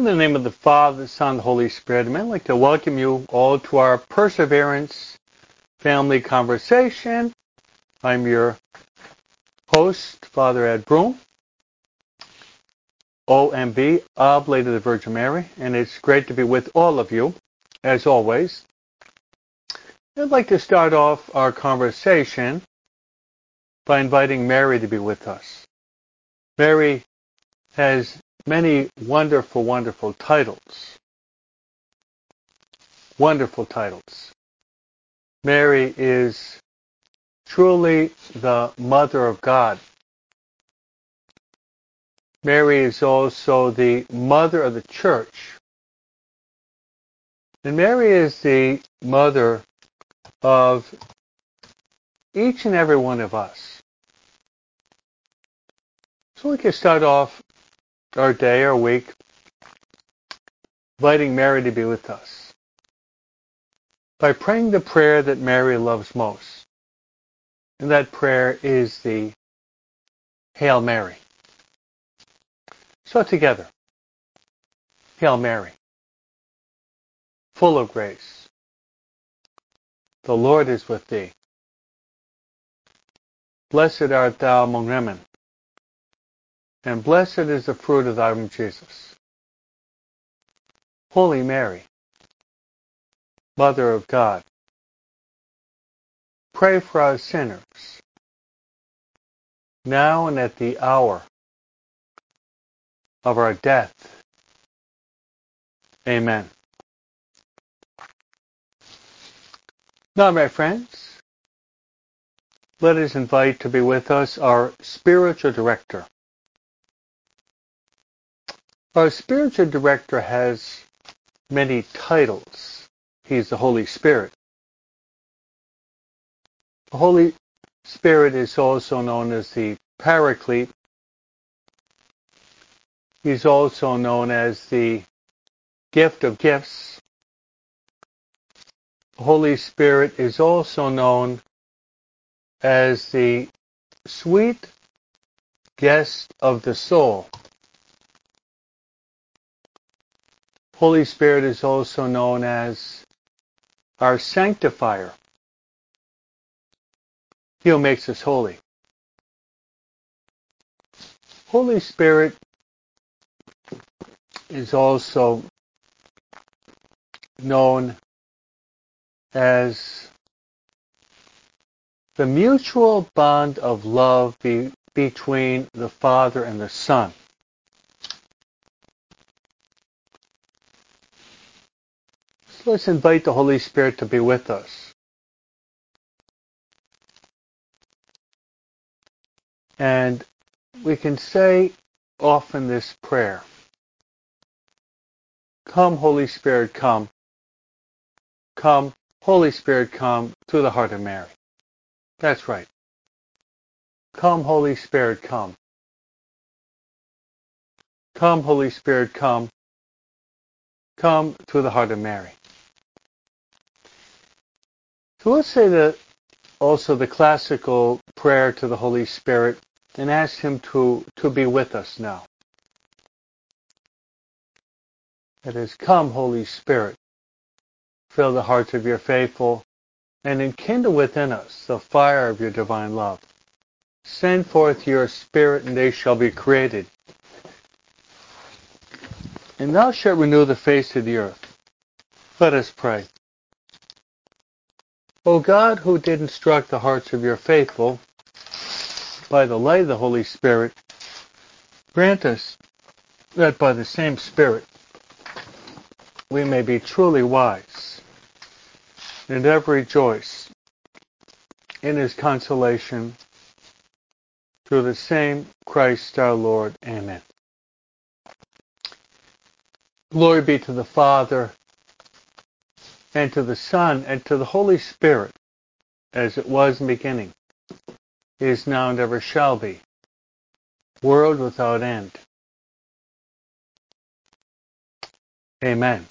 In the name of the Father, the Son, the Holy Spirit, I'd like to welcome you all to our Perseverance Family Conversation. I'm your host, Father Ed Broom, OMV, Oblate of the Virgin Mary, and it's great to be with all of you, as always. I'd like to start off our conversation by inviting Mary to be with us. Mary has many wonderful, wonderful titles. Wonderful titles. Mary is truly the Mother of God. Mary is also the Mother of the Church. And Mary is the Mother of each and every one of us. So we can start off our day, our week, inviting Mary to be with us by praying the prayer that Mary loves most. And that prayer is the Hail Mary. So together, Hail Mary, full of grace, the Lord is with thee. Blessed art thou among women, and blessed is the fruit of thy womb, Jesus. Holy Mary, Mother of God, pray for us sinners, now and at the hour of our death. Amen. Now, my friends, let us invite to be with us our spiritual director, our spiritual director has many titles. He's the Holy Spirit. The Holy Spirit is also known as the Paraclete. He's also known as the gift of gifts. The Holy Spirit is also known as the sweet guest of the soul. Holy Spirit is also known as our sanctifier. He who makes us holy. Holy Spirit is also known as the mutual bond of love be, between the Father and the Son. Let's invite the Holy Spirit to be with us. And we can say often this prayer. Come, Holy Spirit, come. Come, Holy Spirit, come to the heart of Mary. That's right. Come, Holy Spirit, come. Come, Holy Spirit, come. Come to the heart of Mary. So let's say that also the classical prayer to the Holy Spirit and ask Him to, to be with us now. That is, come, Holy Spirit, fill the hearts of your faithful, and enkindle within us the fire of your divine love. Send forth your Spirit, and they shall be created. And thou shalt renew the face of the earth. Let us pray. O God, who did instruct the hearts of your faithful by the light of the Holy Spirit, grant us that by the same Spirit we may be truly wise and ever rejoice in his consolation through the same Christ our Lord. Amen. Glory be to the Father, and to the Son, and to the Holy Spirit, as it was in the beginning, is now, and ever shall be, world without end. Amen.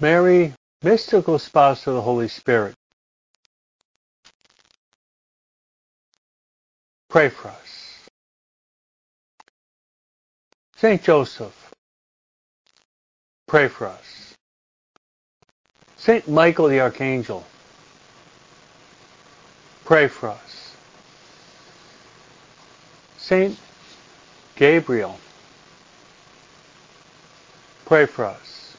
Mary, mystical spouse of the Holy Spirit, pray for us. Saint Joseph, pray for us. Saint Michael the Archangel, pray for us. Saint Gabriel, pray for us.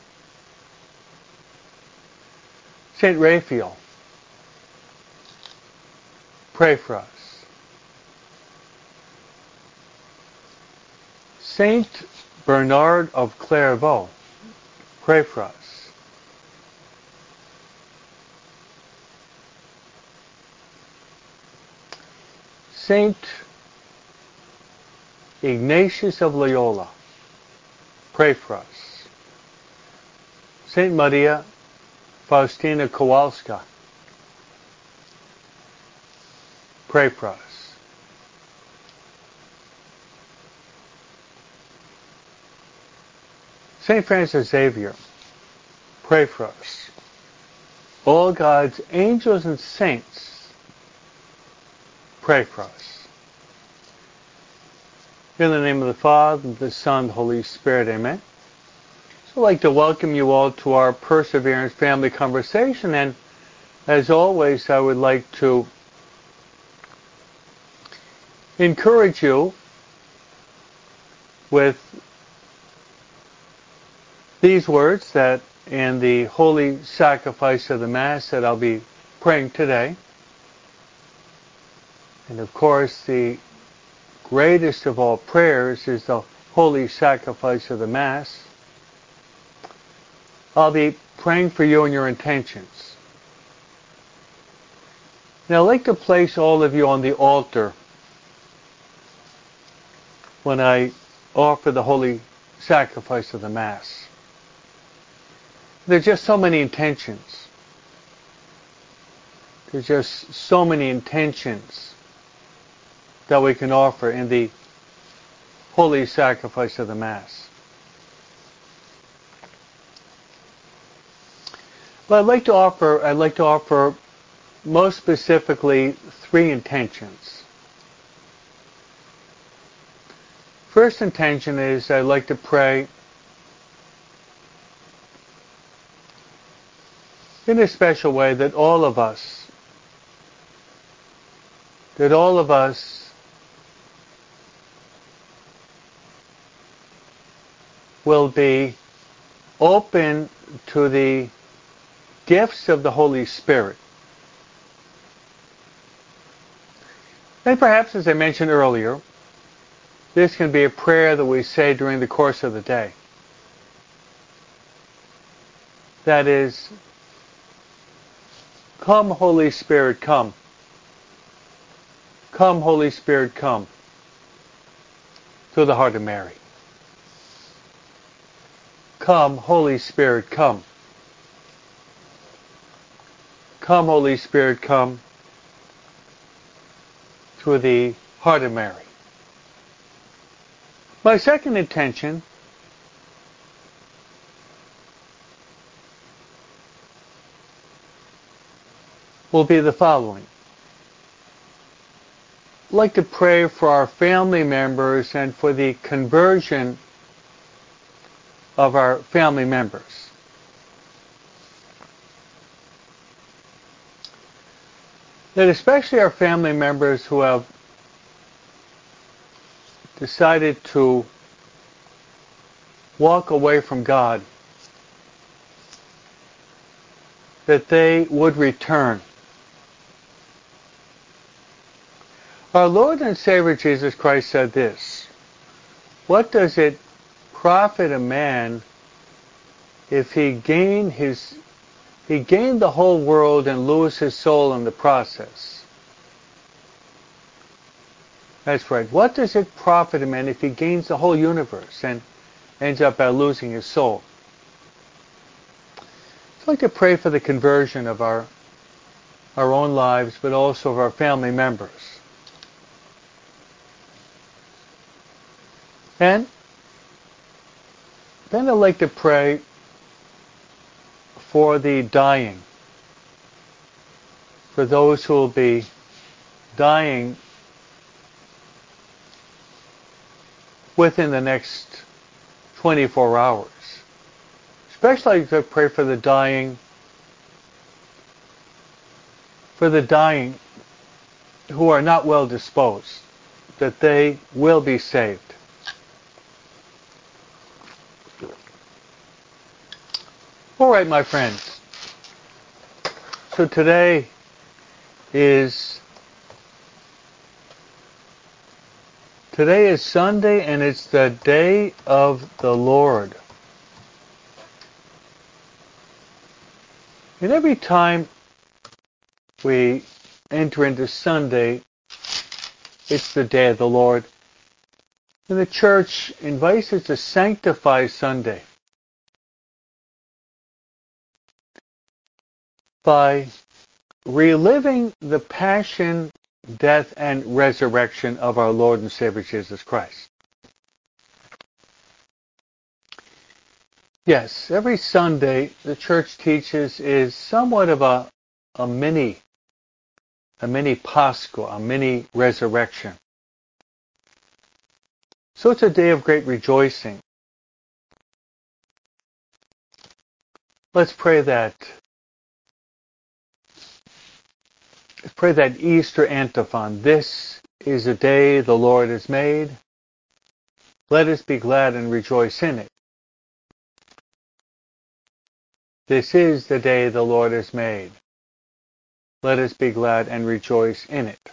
Saint Raphael, pray for us. Saint Bernard of Clairvaux, pray for us. Saint Ignatius of Loyola, pray for us. Saint Maria Faustina Kowalska, pray for us. St. Francis Xavier, pray for us. All God's angels and saints, pray for us. In the name of the Father, the Son, the Holy Spirit, amen. So I'd like to welcome you all to our Perseverance Family Conversation, and as always, I would like to encourage you with these words that in the holy sacrifice of the Mass that I'll be praying today. And of course, the greatest of all prayers is the holy sacrifice of the Mass. I'll be praying for you and your intentions. Now, I'd like to place all of you on the altar when I offer the holy sacrifice of the Mass. There's just so many intentions. There's just so many intentions that we can offer in the holy sacrifice of the Mass. But I'd like to offer I'd like to offer most specifically three intentions. First intention is I'd like to pray in a special way that all of us, that all of us will be open to the gifts of the Holy Spirit. And perhaps, as I mentioned earlier, this can be a prayer that we say during the course of the day. That is, Come, Holy Spirit, come. Come, Holy Spirit, come. To the heart of Mary. Come, Holy Spirit, come. Come, Holy Spirit, come. To the heart of Mary. My second intention will be the following. I'd like to pray for our family members and for the conversion of our family members. That especially our family members who have decided to walk away from God, that they would return Our Lord and Savior Jesus Christ said this What does it profit a man if he gain his he gained the whole world and lose his soul in the process? That's right. What does it profit a man if he gains the whole universe and ends up by losing his soul? I'd like to pray for the conversion of our our own lives, but also of our family members. And then I'd like to pray for the dying, for those who will be dying within the next 24 hours. Especially to pray for the dying, for the dying who are not well disposed, that they will be saved. All right, my friends. So today is today is Sunday and it's the day of the Lord. And every time we enter into Sunday, it's the day of the Lord. And the church invites us to sanctify Sunday by reliving the passion, death, and resurrection of our Lord and Savior Jesus Christ. Yes, every Sunday the church teaches is somewhat of a, a mini, a mini Pascha, a mini resurrection. So it's a day of great rejoicing. Let's pray that let's pray that Easter antiphon. This is a day the Lord has made. Let us be glad and rejoice in it. This is the day the Lord has made. Let us be glad and rejoice in it.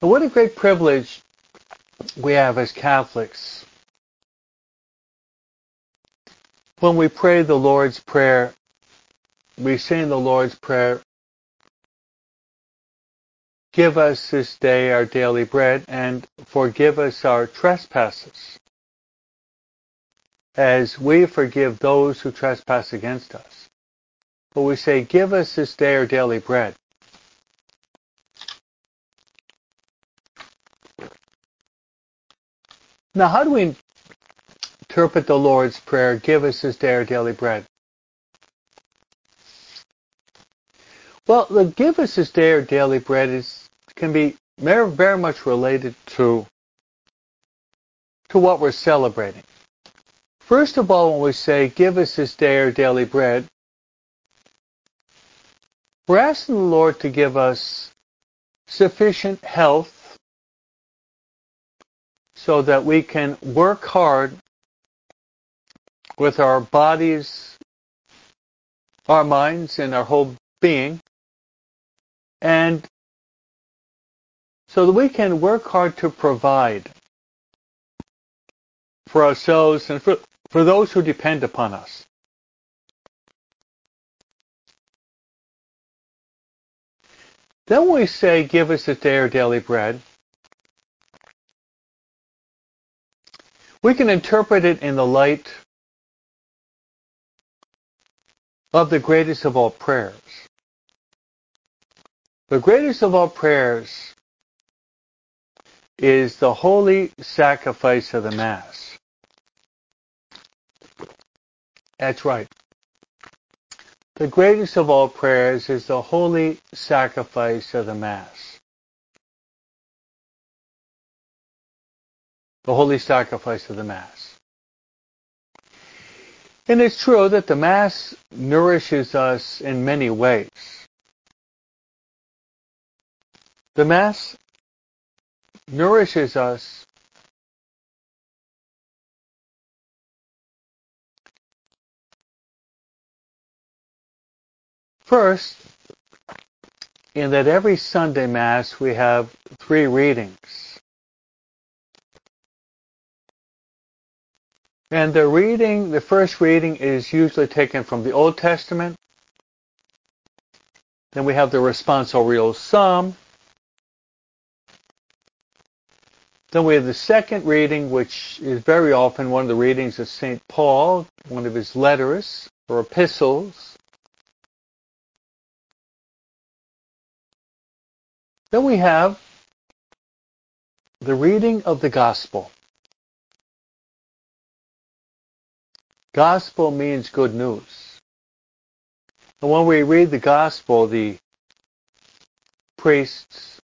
What a great privilege we have as Catholics when we pray the Lord's Prayer, we in the Lord's Prayer, Give us this day our daily bread and forgive us our trespasses as we forgive those who trespass against us. But we say, Give us this day our daily bread. Now, how do we interpret the Lord's Prayer, give us this day our daily bread. Well, the give us this day our daily bread is can be very, very much related to to what we're celebrating. First of all, when we say give us this day our daily bread, we're asking the Lord to give us sufficient health so that we can work hard with our bodies, our minds, and our whole being. And so that we can work hard to provide for ourselves and for, for those who depend upon us. Then we say, give us this day our daily bread. We can interpret it in the light of the greatest of all prayers. The greatest of all prayers is the holy sacrifice of the Mass. That's right. The greatest of all prayers is the holy sacrifice of the Mass. The holy sacrifice of the Mass. And it's true that the Mass nourishes us in many ways. The Mass nourishes us first in that every Sunday Mass we have three readings. And the reading, the first reading is usually taken from the Old Testament. Then we have the responsorial psalm. Then we have the second reading, which is very often one of the readings of St. Paul, one of his letters or epistles. Then we have the reading of the gospel. Gospel means good news. And when we read the gospel, the priests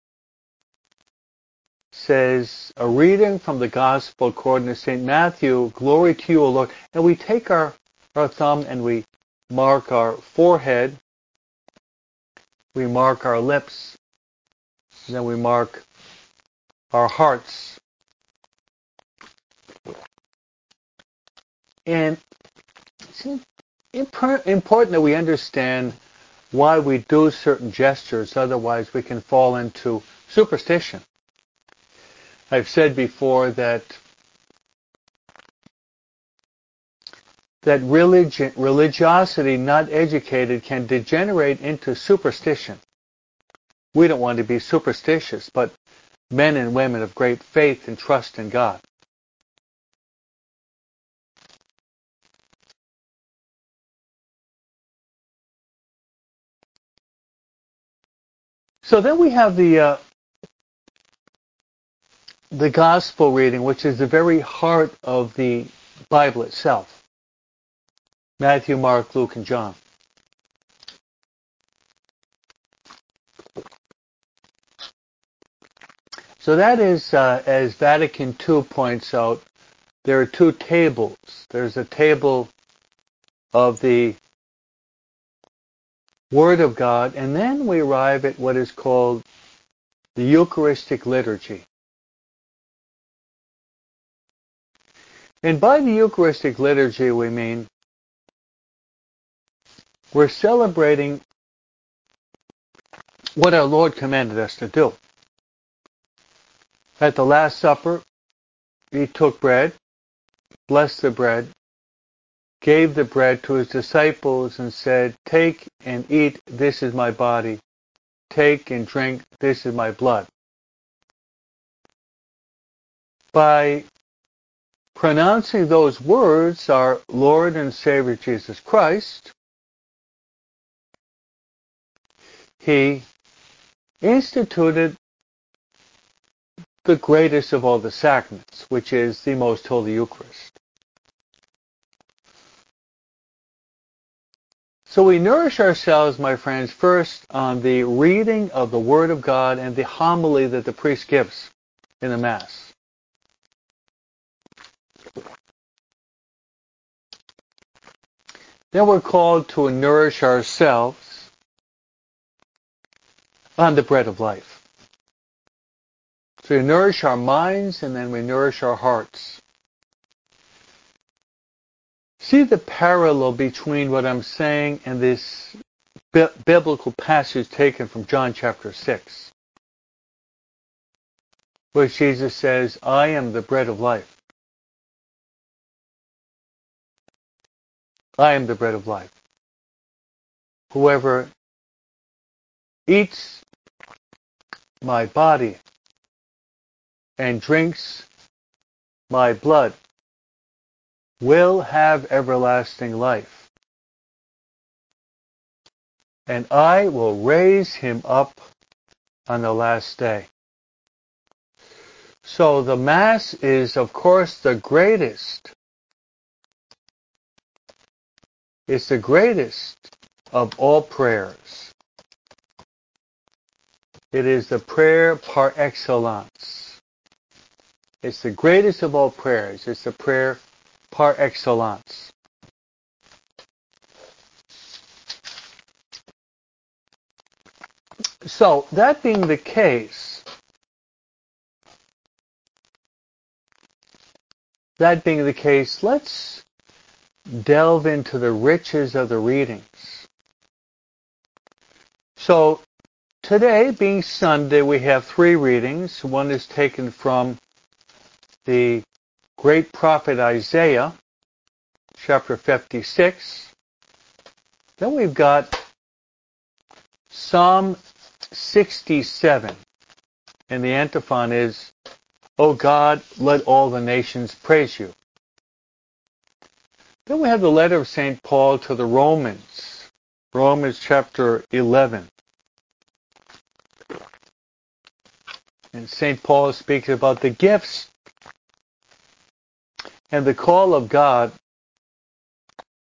says, a reading from the Gospel according to St. Matthew, glory to you, O Lord. And we take our, our thumb and we mark our forehead, we mark our lips, and then we mark our hearts. And it's important that we understand why we do certain gestures, otherwise we can fall into superstition. I've said before that that religiosity not educated can degenerate into superstition. We don't want to be superstitious, but men and women of great faith and trust in God. So then we have the uh, the gospel reading, which is the very heart of the Bible itself. Matthew, Mark, Luke, and John. So that is, uh, as Vatican II points out, there are two tables. There's a table of the Word of God, and then we arrive at what is called the Eucharistic liturgy. And by the Eucharistic liturgy, we mean we're celebrating what our Lord commanded us to do. At the Last Supper, he took bread, blessed the bread, gave the bread to his disciples and said, Take and eat, this is my body. Take and drink, this is my blood. By pronouncing those words, our Lord and Savior Jesus Christ, he instituted the greatest of all the sacraments, which is the most holy Eucharist. So we nourish ourselves, my friends, first on the reading of the Word of God and the homily that the priest gives in the Mass. Then we're called to nourish ourselves on the bread of life. So we nourish our minds and then we nourish our hearts. See the parallel between what I'm saying and this bi- biblical passage taken from John chapter 6, where Jesus says, I am the bread of life. I am the bread of life. Whoever eats my body and drinks my blood will have everlasting life. And I will raise him up on the last day. So the Mass is, of course, the greatest. It's the greatest of all prayers. It is the prayer par excellence. It's the greatest of all prayers. It's the prayer par excellence. So, that being the case, that being the case, let's delve into the riches of the readings. So, today, being Sunday, we have three readings. One is taken from the great prophet Isaiah, chapter 56. Then we've got Psalm 67. And the antiphon is, O God, let all the nations praise you. Then we have the letter of St. Paul to the Romans, Romans chapter 11. And St. Paul speaks about the gifts and the call of God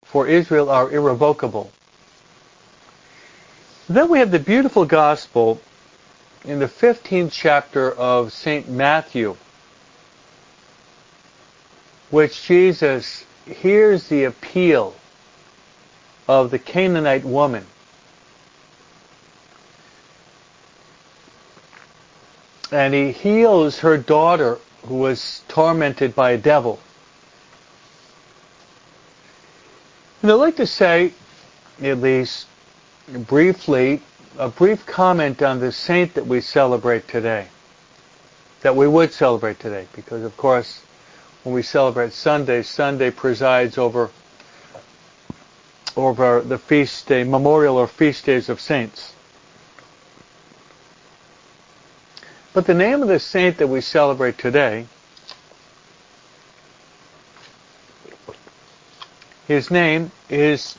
for Israel are irrevocable. Then we have the beautiful gospel in the 15th chapter of St. Matthew, which Jesus hears the appeal of the Canaanite woman. And he heals her daughter who was tormented by a devil. And I'd like to say, at least briefly, a brief comment on the saint that we celebrate today, that we would celebrate today, because of course, when we celebrate Sunday, Sunday presides over over the feast day, memorial or feast days of saints. But the name of the saint that we celebrate today, his name is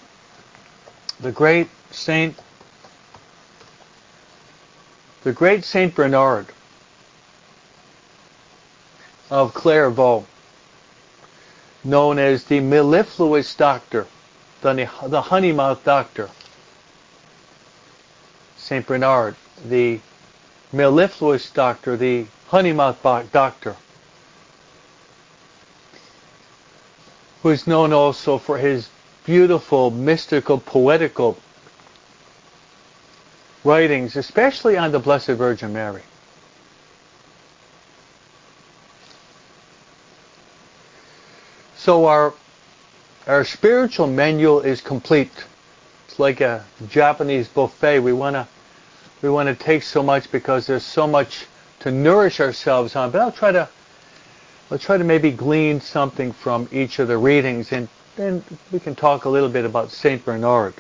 the great Saint, the great Saint Bernard of Clairvaux, known as the mellifluous doctor, the, the honey mouth doctor. Saint Bernard, the mellifluous doctor, the honey mouth doctor, who is known also for his beautiful, mystical, poetical writings, especially on the Blessed Virgin Mary. So our our spiritual menu is complete. It's like a Japanese buffet. We wanna we want to take so much because there's so much to nourish ourselves on. But I'll try to I'll try to maybe glean something from each of the readings and then we can talk a little bit about Saint Bernard.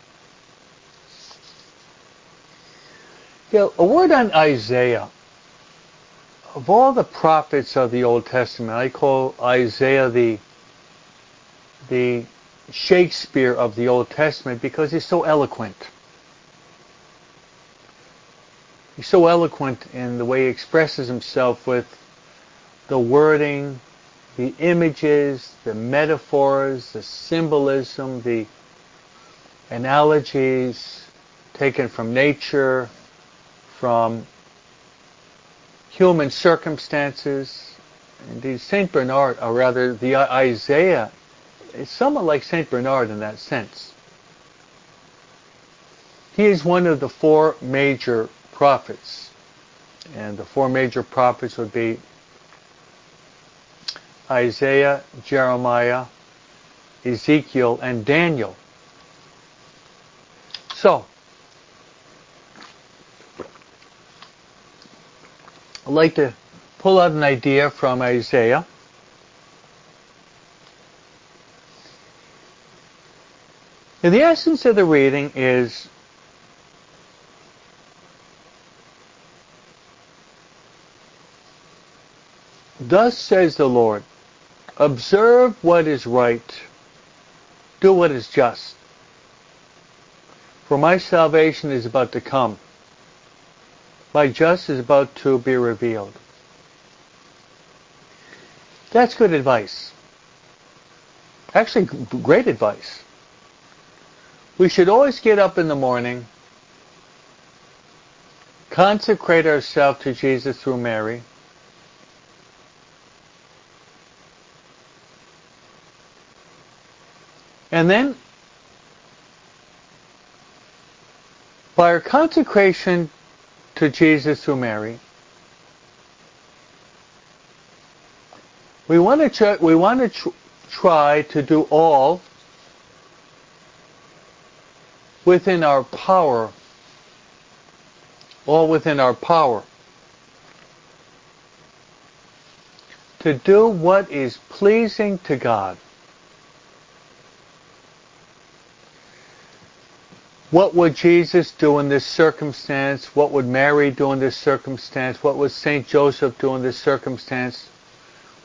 Yeah, a word on Isaiah. Of all the prophets of the Old Testament, I call Isaiah the the Shakespeare of the Old Testament because he's so eloquent. He's so eloquent in the way he expresses himself with the wording, the images, the metaphors, the symbolism, the analogies taken from nature, from human circumstances. Indeed, Saint Bernard, or rather, the Isaiah, is somewhat like Saint Bernard in that sense. He is one of the four major prophets, and the four major prophets would be Isaiah, Jeremiah, Ezekiel, and Daniel. So, I'd like to pull out an idea from Isaiah. And the essence of the reading is Thus says the Lord, observe what is right, do what is just. For my salvation is about to come. My just is about to be revealed. That's good advice. Actually, great advice. We should always get up in the morning, consecrate ourselves to Jesus through Mary, and then by our consecration to Jesus through Mary, we want to ch- we want to tr- try to do all within our power, all within our power, to do what is pleasing to God. What would Jesus do in this circumstance? What would Mary do in this circumstance? What would St. Joseph do in this circumstance?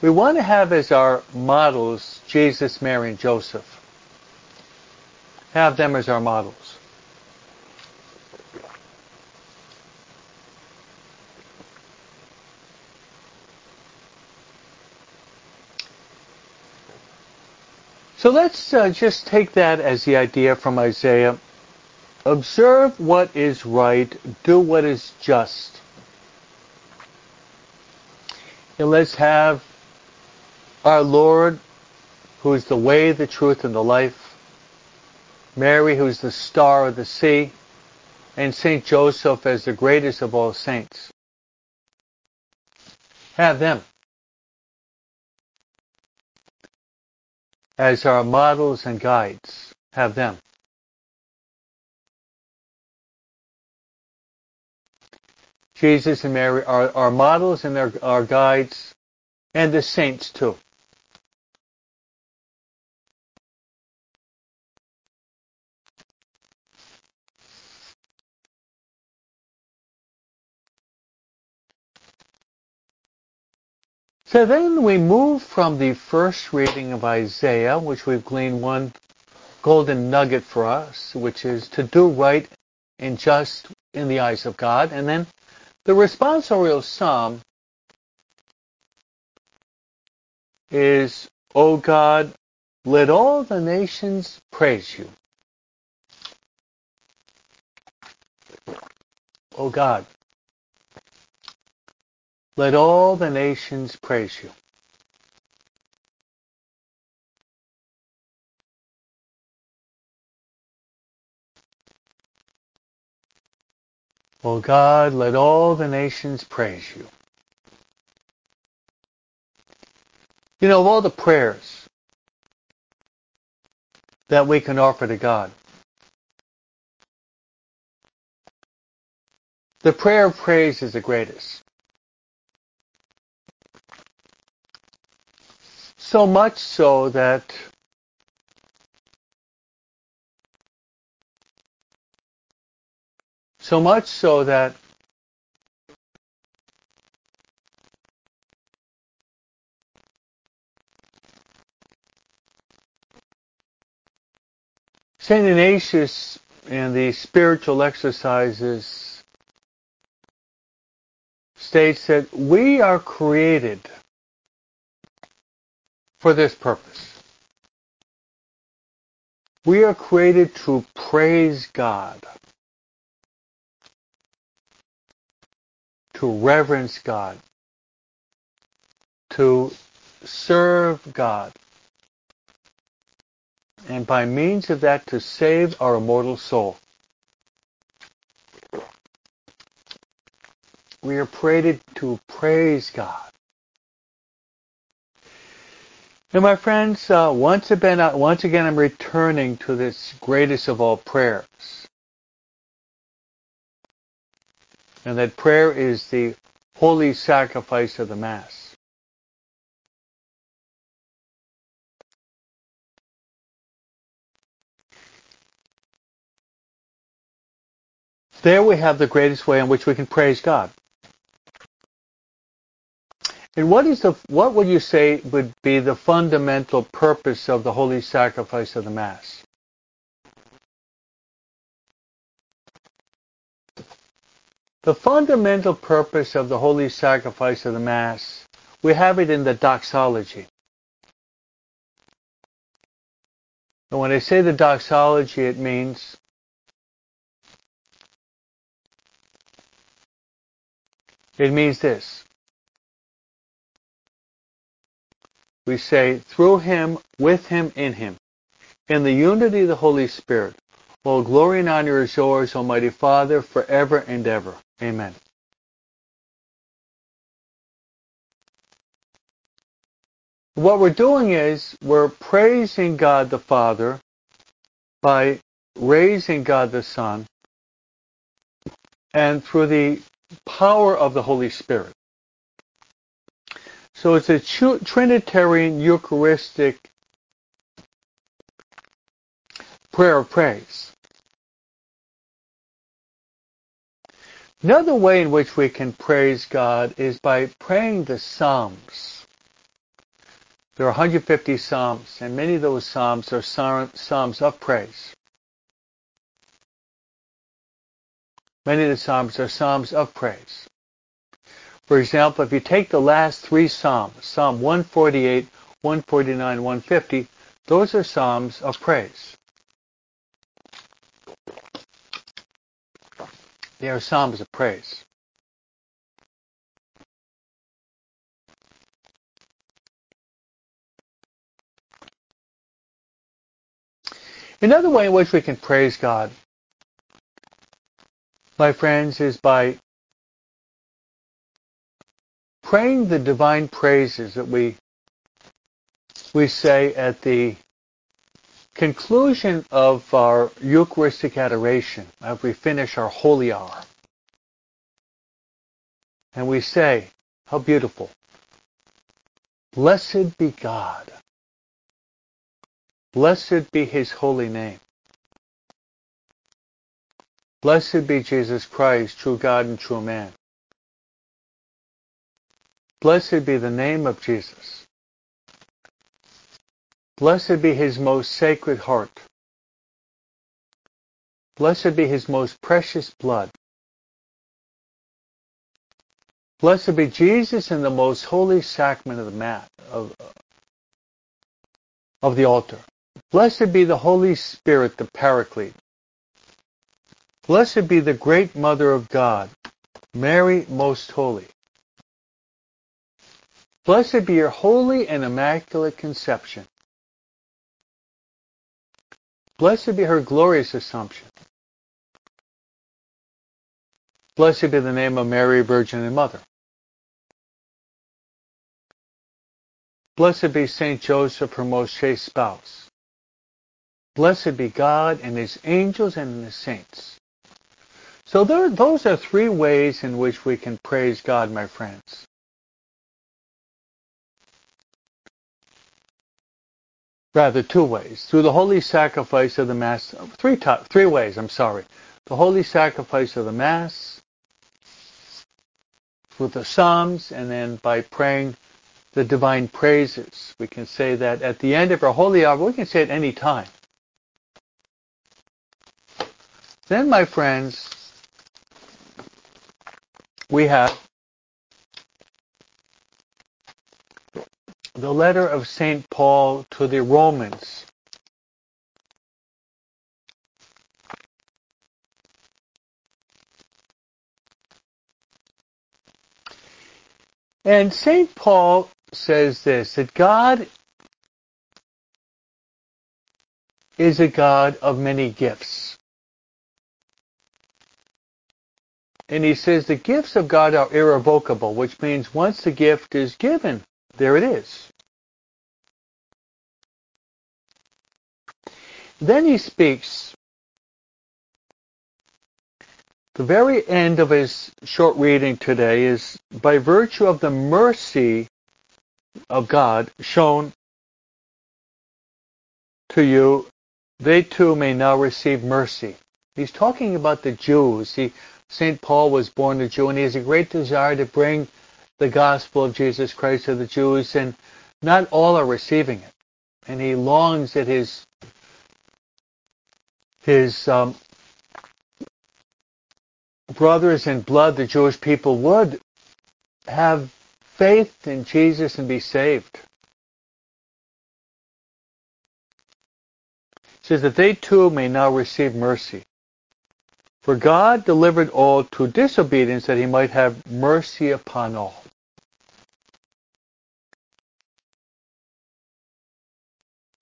We want to have as our models Jesus, Mary, and Joseph. Have them as our models. So let's uh, just take that as the idea from Isaiah Observe what is right, do what is just. And let's have our Lord, who is the way, the truth, and the life, Mary, who is the star of the sea, and Saint Joseph as the greatest of all saints. Have them as our models and guides. Have them. Jesus and Mary are our models and our, our guides, and the saints too. So then we move from the first reading of Isaiah, which we've gleaned one golden nugget for us, which is to do right and just in the eyes of God. And then the responsorial psalm is, O God, let all the nations praise you. O God, let all the nations praise you. O God, let all the nations praise you. You know, of all the prayers that we can offer to God, the prayer of praise is the greatest. So much so that so much so that St. Ignatius in the spiritual exercises states that we are created for this purpose. We are created to praise God, to reverence God, to serve God, and by means of that to save our immortal soul. We are created to praise God. And my friends, uh, once again, uh, once again, I'm returning to this greatest of all prayers. And that prayer is the holy sacrifice of the Mass. There we have the greatest way in which we can praise God. And what is the what would you say would be the fundamental purpose of the holy sacrifice of the Mass? The fundamental purpose of the holy sacrifice of the Mass, we have it in the doxology. And when I say the doxology, it means it means this. we say, through him, with him, in him. In the unity of the Holy Spirit, all glory and honor is yours, Almighty Father, forever and ever. Amen. What we're doing is we're praising God the Father by raising God the Son and through the power of the Holy Spirit. So it's a Trinitarian Eucharistic prayer of praise. Another way in which we can praise God is by praying the Psalms. There are 150 Psalms, and many of those Psalms are Psalms of praise. Many of the Psalms are Psalms of praise. For example, if you take the last three Psalms, Psalm 148, 149, 150, those are Psalms of praise. They are psalms of praise. Another way in which we can praise God, my friends, is by praying the divine praises that we we say at the conclusion of our Eucharistic adoration, as we finish our holy hour. And we say, how beautiful. Blessed be God. Blessed be his holy name. Blessed be Jesus Christ, true God and true man. Blessed be the name of Jesus. Blessed be his most sacred heart. Blessed be his most precious blood. Blessed be Jesus in the most holy sacrament of the mat, of, of the altar. Blessed be the Holy Spirit, the Paraclete. Blessed be the great Mother of God, Mary most holy. Blessed be your holy and immaculate conception. Blessed be her glorious assumption. Blessed be the name of Mary, Virgin and Mother. Blessed be Saint Joseph, her most chaste spouse. Blessed be God and his angels and his saints. So there, those are three ways in which we can praise God, my friends. Rather, two ways. Through the holy sacrifice of the Mass, three, three ways, I'm sorry. The holy sacrifice of the Mass, with the Psalms, and then by praying the divine praises. We can say that at the end of our holy hour, we can say it any time. Then, my friends, we have the letter of St. Paul to the Romans. And St. Paul says this that God is a God of many gifts. And he says the gifts of God are irrevocable, which means once the gift is given, there it is. Then he speaks. The very end of his short reading today is by virtue of the mercy of God shown to you, they too may now receive mercy. He's talking about the Jews. He, St. Paul was born a Jew, and he has a great desire to bring the gospel of Jesus Christ to the Jews, and not all are receiving it. And he longs that his his um, brothers in blood, the Jewish people, would have faith in Jesus and be saved. Says that they too may now receive mercy. For God delivered all to disobedience that he might have mercy upon all.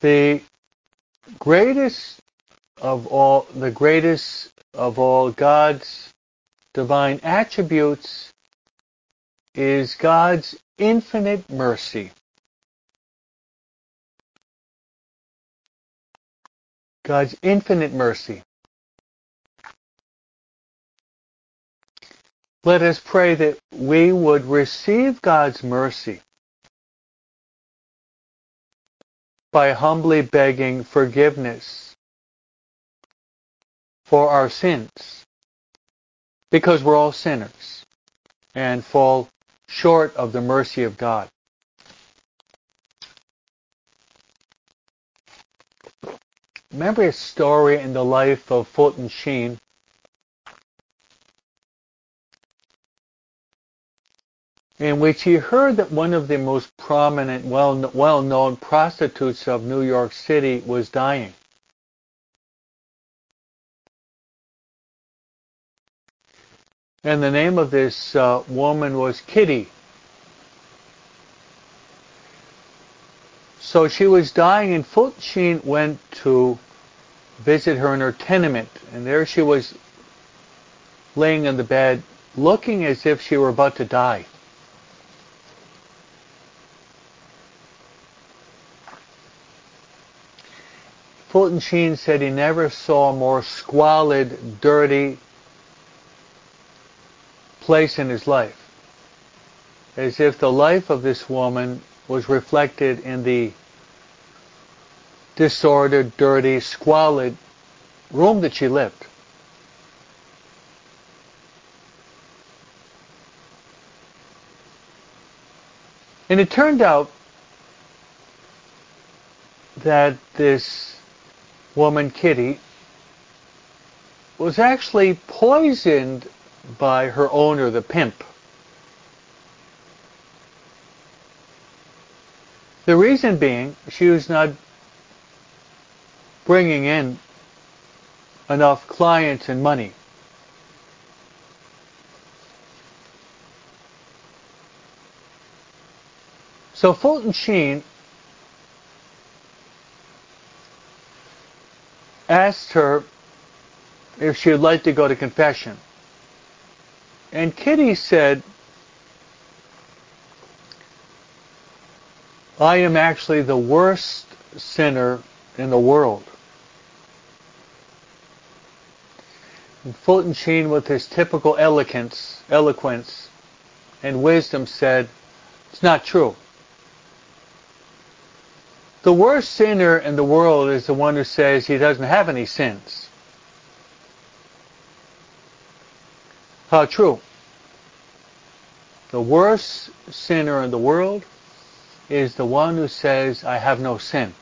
The greatest of all, the greatest of all God's divine attributes is God's infinite mercy. God's infinite mercy. Let us pray that we would receive God's mercy by humbly begging forgiveness for our sins because we're all sinners and fall short of the mercy of God. Remember a story in the life of Fulton Sheen in which he heard that one of the most prominent, well, well-known prostitutes of New York City was dying. And the name of this uh, woman was Kitty. So she was dying, and Fulton went to visit her in her tenement, and there she was laying in the bed, looking as if she were about to die. Fulton Sheen said he never saw a more squalid, dirty place in his life. As if the life of this woman was reflected in the disordered, dirty, squalid room that she lived. And it turned out that this woman, Kitty, was actually poisoned by her owner, the pimp. The reason being, she was not bringing in enough clients and money. So Fulton Sheen asked her if she would like to go to confession. And Kitty said, I am actually the worst sinner in the world. And Fulton Sheen, with his typical eloquence, eloquence and wisdom, said, It's not true. The worst sinner in the world is the one who says he doesn't have any sins. How true? The worst sinner in the world is the one who says, I have no sin.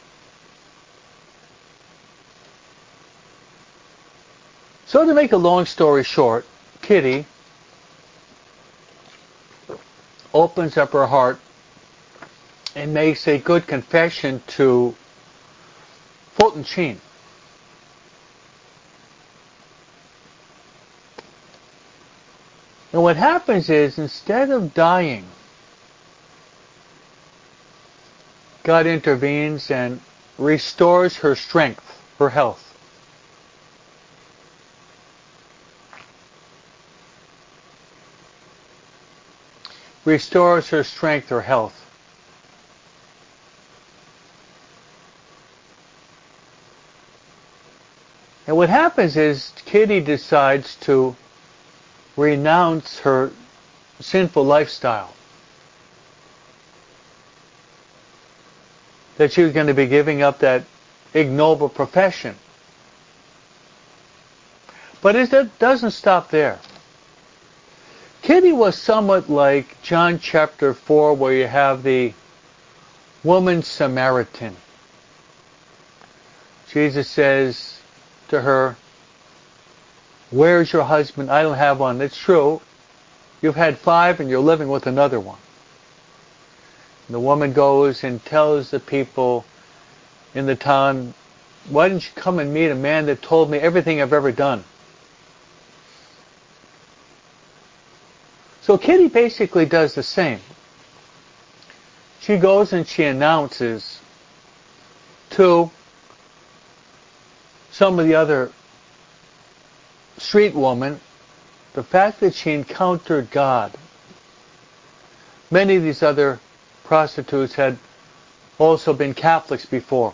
So to make a long story short, Kitty opens up her heart and makes a good confession to Fulton Sheen. And what happens is, instead of dying, God intervenes and restores her strength, her health. Restores her strength, her health. And what happens is Kitty decides to renounce her sinful lifestyle. That she was going to be giving up that ignoble profession. But it doesn't stop there. Kitty was somewhat like John chapter 4 where you have the woman Samaritan. Jesus says, to her, Where's your husband? I don't have one. It's true. You've had five and you're living with another one. And the woman goes and tells the people in the town, Why didn't you come and meet a man that told me everything I've ever done? So Kitty basically does the same. She goes and she announces to some of the other street women, the fact that she encountered God. Many of these other prostitutes had also been Catholics before.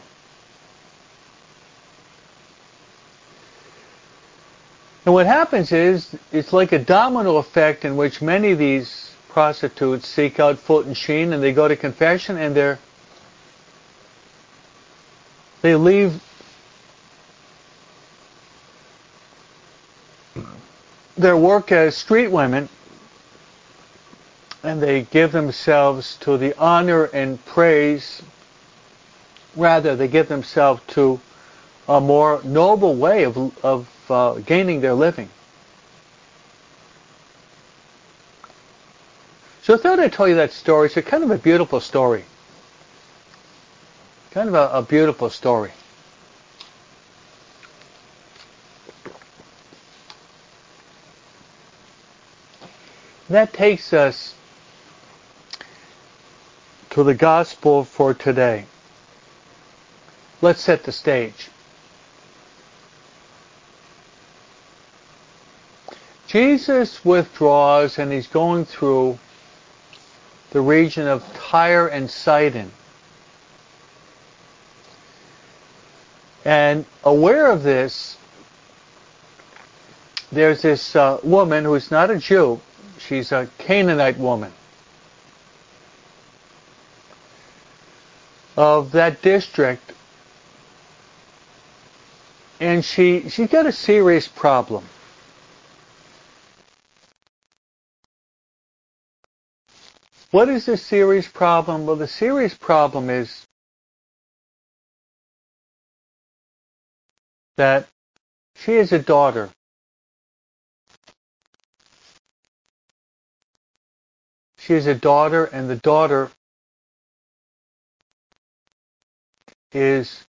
And what happens is, it's like a domino effect in which many of these prostitutes seek out Fulton Sheen and they go to confession and they're they leave their work as street women and they give themselves to the honor and praise. Rather, they give themselves to a more noble way of, of uh, gaining their living. So I thought I'd tell you that story. It's a kind of a beautiful story. Kind of a, a beautiful story. That takes us to the gospel for today. Let's set the stage. Jesus withdraws and he's going through the region of Tyre and Sidon. And aware of this, there's this uh, woman who's not a Jew She's a Canaanite woman of that district. And she, she's got a serious problem. What is the serious problem? Well, the serious problem is that she is a daughter. She is a daughter, and the daughter is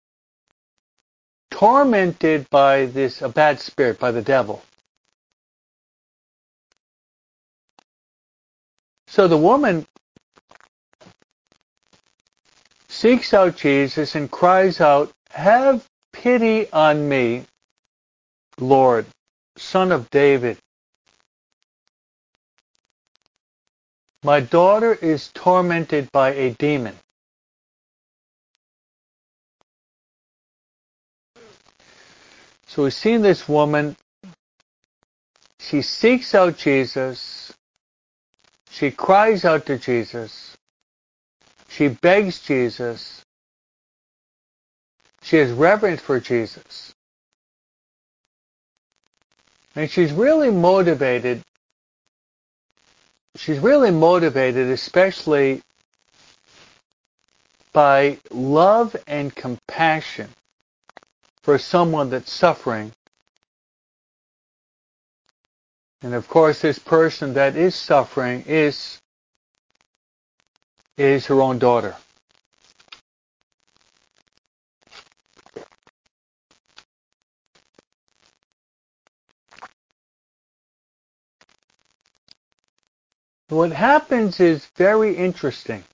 tormented by this a bad spirit, by the devil. So the woman seeks out Jesus and cries out, Have pity on me, Lord, son of David. My daughter is tormented by a demon. So we've seen this woman. She seeks out Jesus. She cries out to Jesus. She begs Jesus. She has reverence for Jesus. And she's really motivated. She's really motivated, especially by love and compassion for someone that's suffering. And of course, this person that is suffering is, is her own daughter. What happens is very interesting.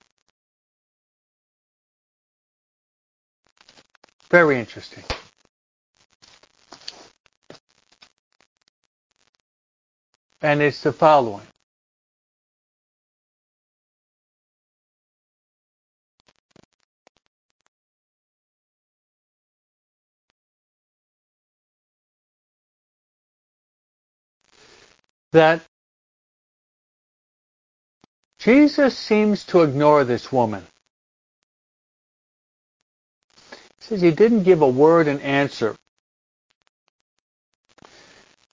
Very interesting. and it's the following. That Jesus seems to ignore this woman. He says he didn't give a word in answer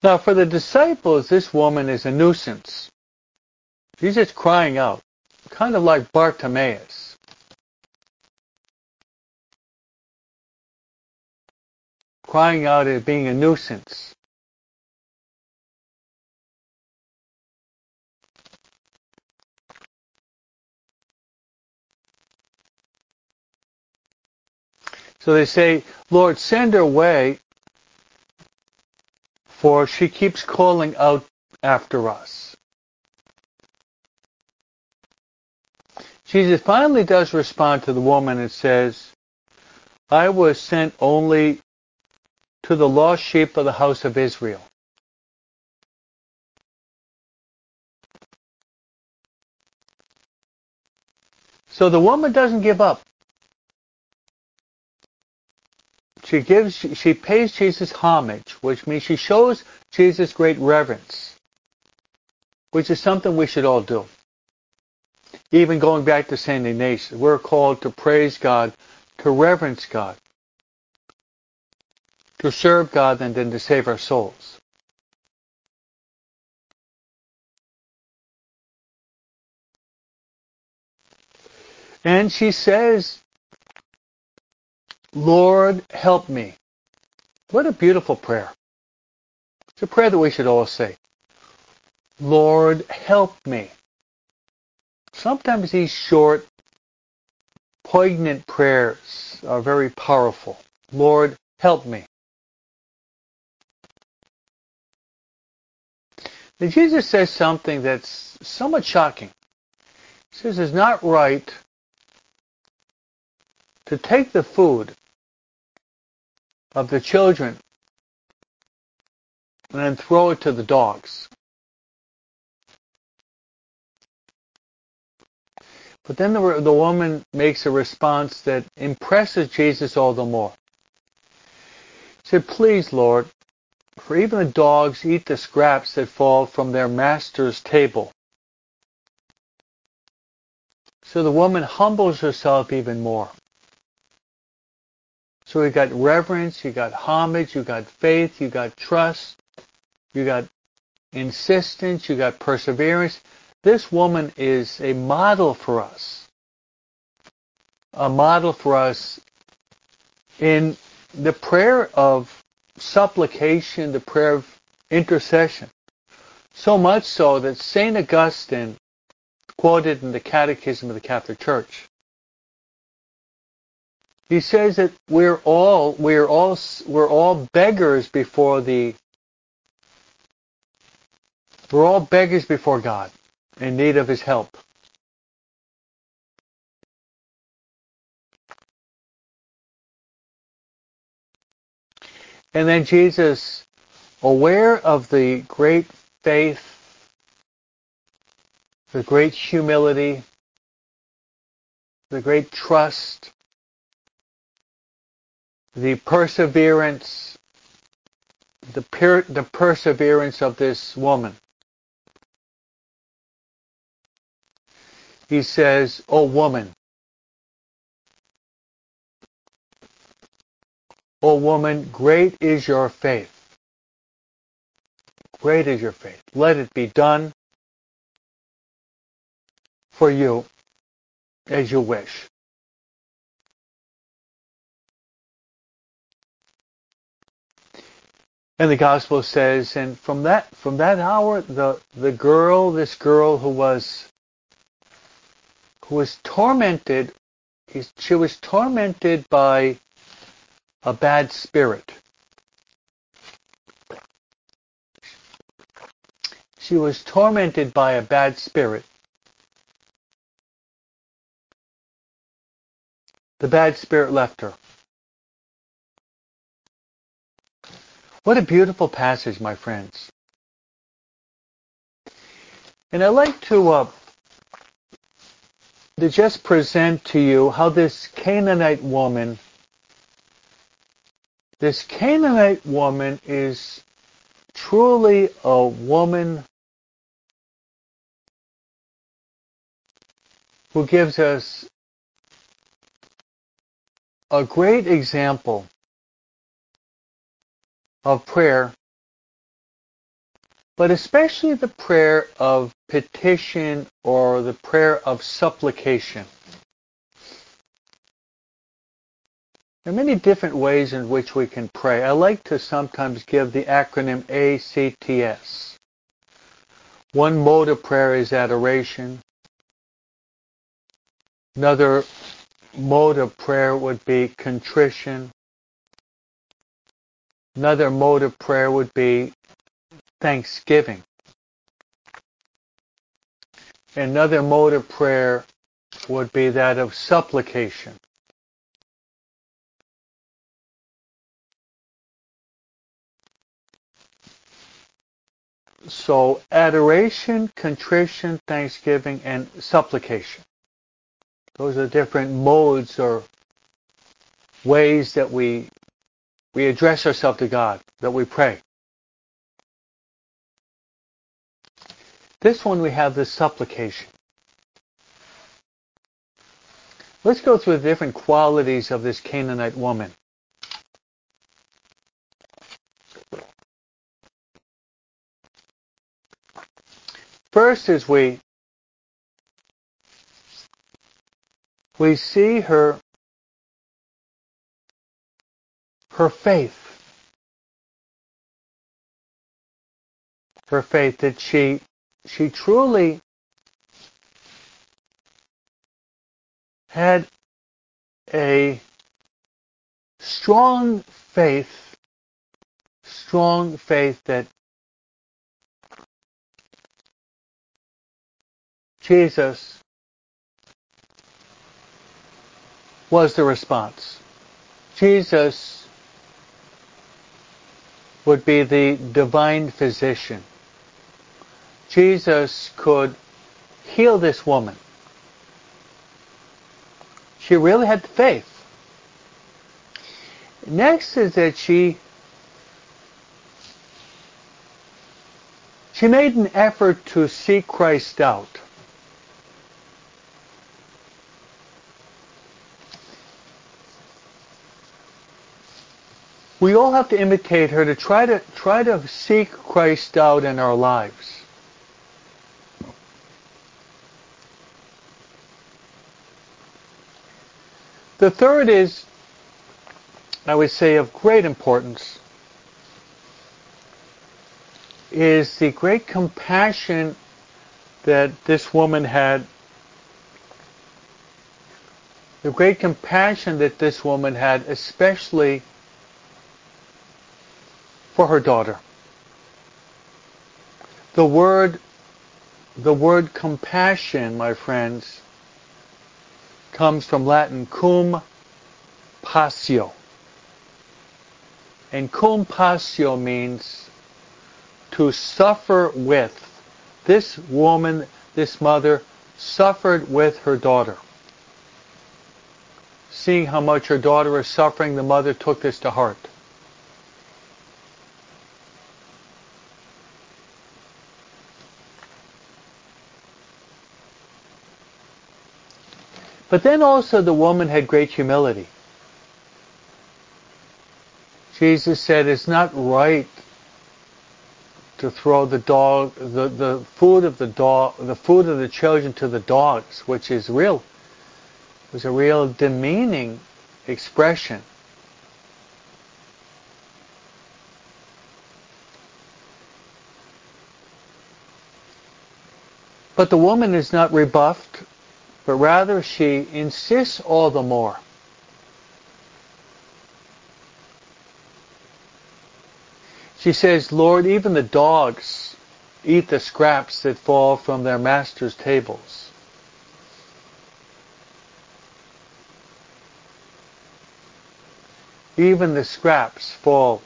now, for the disciples, this woman is a nuisance. She's just crying out, kind of like Bartimaeus. Crying out as being a nuisance. So they say, Lord, send her away for she keeps calling out after us. Jesus finally does respond to the woman and says, I was sent only to the lost sheep of the house of Israel. So the woman doesn't give up. She gives she pays Jesus homage, which means she shows Jesus great reverence, which is something we should all do. Even going back to Saint Ignatius, we're called to praise God, to reverence God, to serve God, and then to save our souls. And she says Lord, help me. What a beautiful prayer. It's a prayer that we should all say. Lord, help me. Sometimes these short, poignant prayers are very powerful. Lord, help me. Now, Jesus says something that's somewhat shocking. He says it's not right to take the food of the children and then throw it to the dogs. But then the, the woman makes a response that impresses Jesus all the more. She said, Please, Lord, for even the dogs eat the scraps that fall from their master's table. So the woman humbles herself even more. So you got reverence, you got homage, you got faith, you got trust, you got insistence, you got perseverance. This woman is a model for us. A model for us in the prayer of supplication, the prayer of intercession. So much so that St. Augustine, quoted in the Catechism of the Catholic Church, he says that we're all we're all we're all beggars before the we're all beggars before God in need of his help. And then Jesus, aware of the great faith, the great humility, the great trust, the perseverance, the, per- the perseverance of this woman. He says, O woman, O woman, great is your faith. Great is your faith. Let it be done for you as you wish. And the gospel says, and from that from that hour, the the girl, this girl who was who was tormented, she was tormented by a bad spirit. She was tormented by a bad spirit. The bad spirit left her. What a beautiful passage, my friends. And I'd like to, uh, to just present to you how this Canaanite woman, this Canaanite woman is truly a woman who gives us a great example of prayer, but especially the prayer of petition or the prayer of supplication. There are many different ways in which we can pray. I like to sometimes give the acronym ACTS. One mode of prayer is adoration. Another mode of prayer would be contrition. Another mode of prayer would be thanksgiving. Another mode of prayer would be that of supplication. So adoration, contrition, thanksgiving, and supplication. Those are different modes or ways that we we address ourselves to God, that we pray. This one we have the supplication. Let's go through the different qualities of this Canaanite woman. First is we we see her her faith. Her faith that she she truly had a strong faith, strong faith that Jesus was the response. Jesus would be the divine physician. Jesus could heal this woman. She really had the faith. Next is that she she made an effort to seek Christ out. We all have to imitate her to try to try to seek Christ out in our lives. The third is, I would say, of great importance, is the great compassion that this woman had, the great compassion that this woman had, especially for her daughter. The word, the word compassion, my friends, comes from Latin cum passio. And cum passio means to suffer with. This woman, this mother, suffered with her daughter. Seeing how much her daughter was suffering, the mother took this to heart. But then also the woman had great humility. Jesus said it's not right to throw the dog, the, the food of the dog, the food of the children to the dogs, which is real, It was a real demeaning expression. But the woman is not rebuffed but rather she insists all the more. She says, Lord, even the dogs eat the scraps that fall from their master's tables. Even the scraps fall.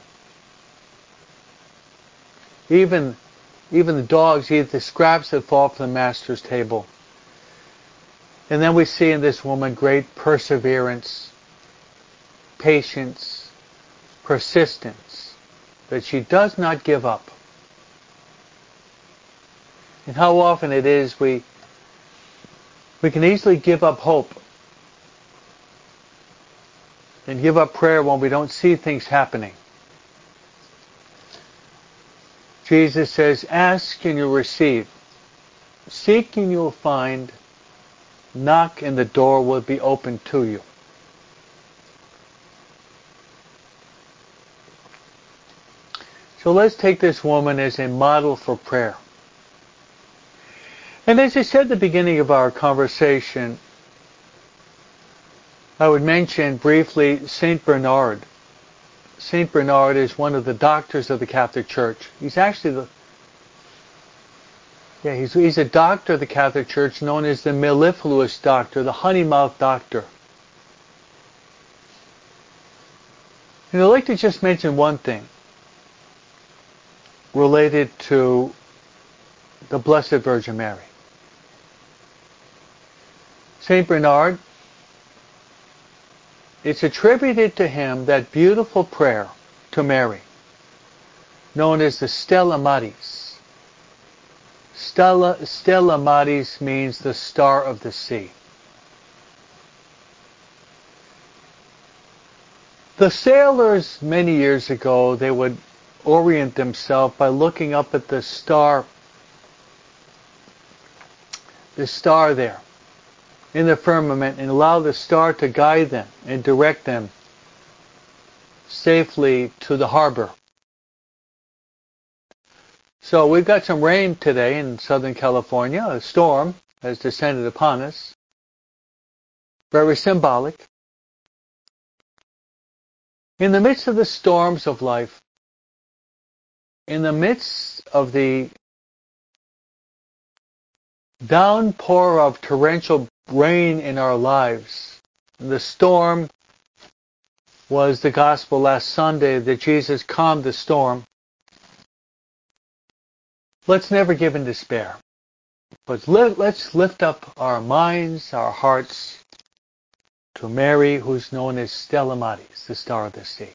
Even, even the dogs eat the scraps that fall from the master's table. And then we see in this woman great perseverance, patience, persistence, that she does not give up. And how often it is we we can easily give up hope and give up prayer when we don't see things happening. Jesus says, ask and you'll receive. Seek and you'll find knock and the door will be open to you. So let's take this woman as a model for prayer. And as I said at the beginning of our conversation, I would mention briefly St. Bernard. St. Bernard is one of the doctors of the Catholic Church. He's actually the yeah, he's, he's a doctor of the Catholic Church known as the mellifluous doctor, the honey mouth doctor. And I'd like to just mention one thing related to the Blessed Virgin Mary. St. Bernard, it's attributed to him that beautiful prayer to Mary, known as the Stella Maris. Stella, Stella Maris means the star of the sea. The sailors many years ago, they would orient themselves by looking up at the star, the star there in the firmament and allow the star to guide them and direct them safely to the harbor. So we've got some rain today in Southern California. A storm has descended upon us. Very symbolic. In the midst of the storms of life, in the midst of the downpour of torrential rain in our lives, the storm was the gospel last Sunday that Jesus calmed the storm. Let's never give in despair. But let, let's lift up our minds, our hearts, to Mary, who's known as Stella Maris, the Star of the Sea.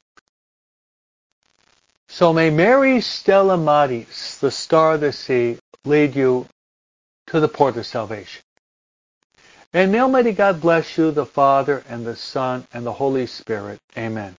So may Mary Stella Maris, the Star of the Sea, lead you to the port of salvation. And may Almighty God bless you, the Father, and the Son, and the Holy Spirit. Amen.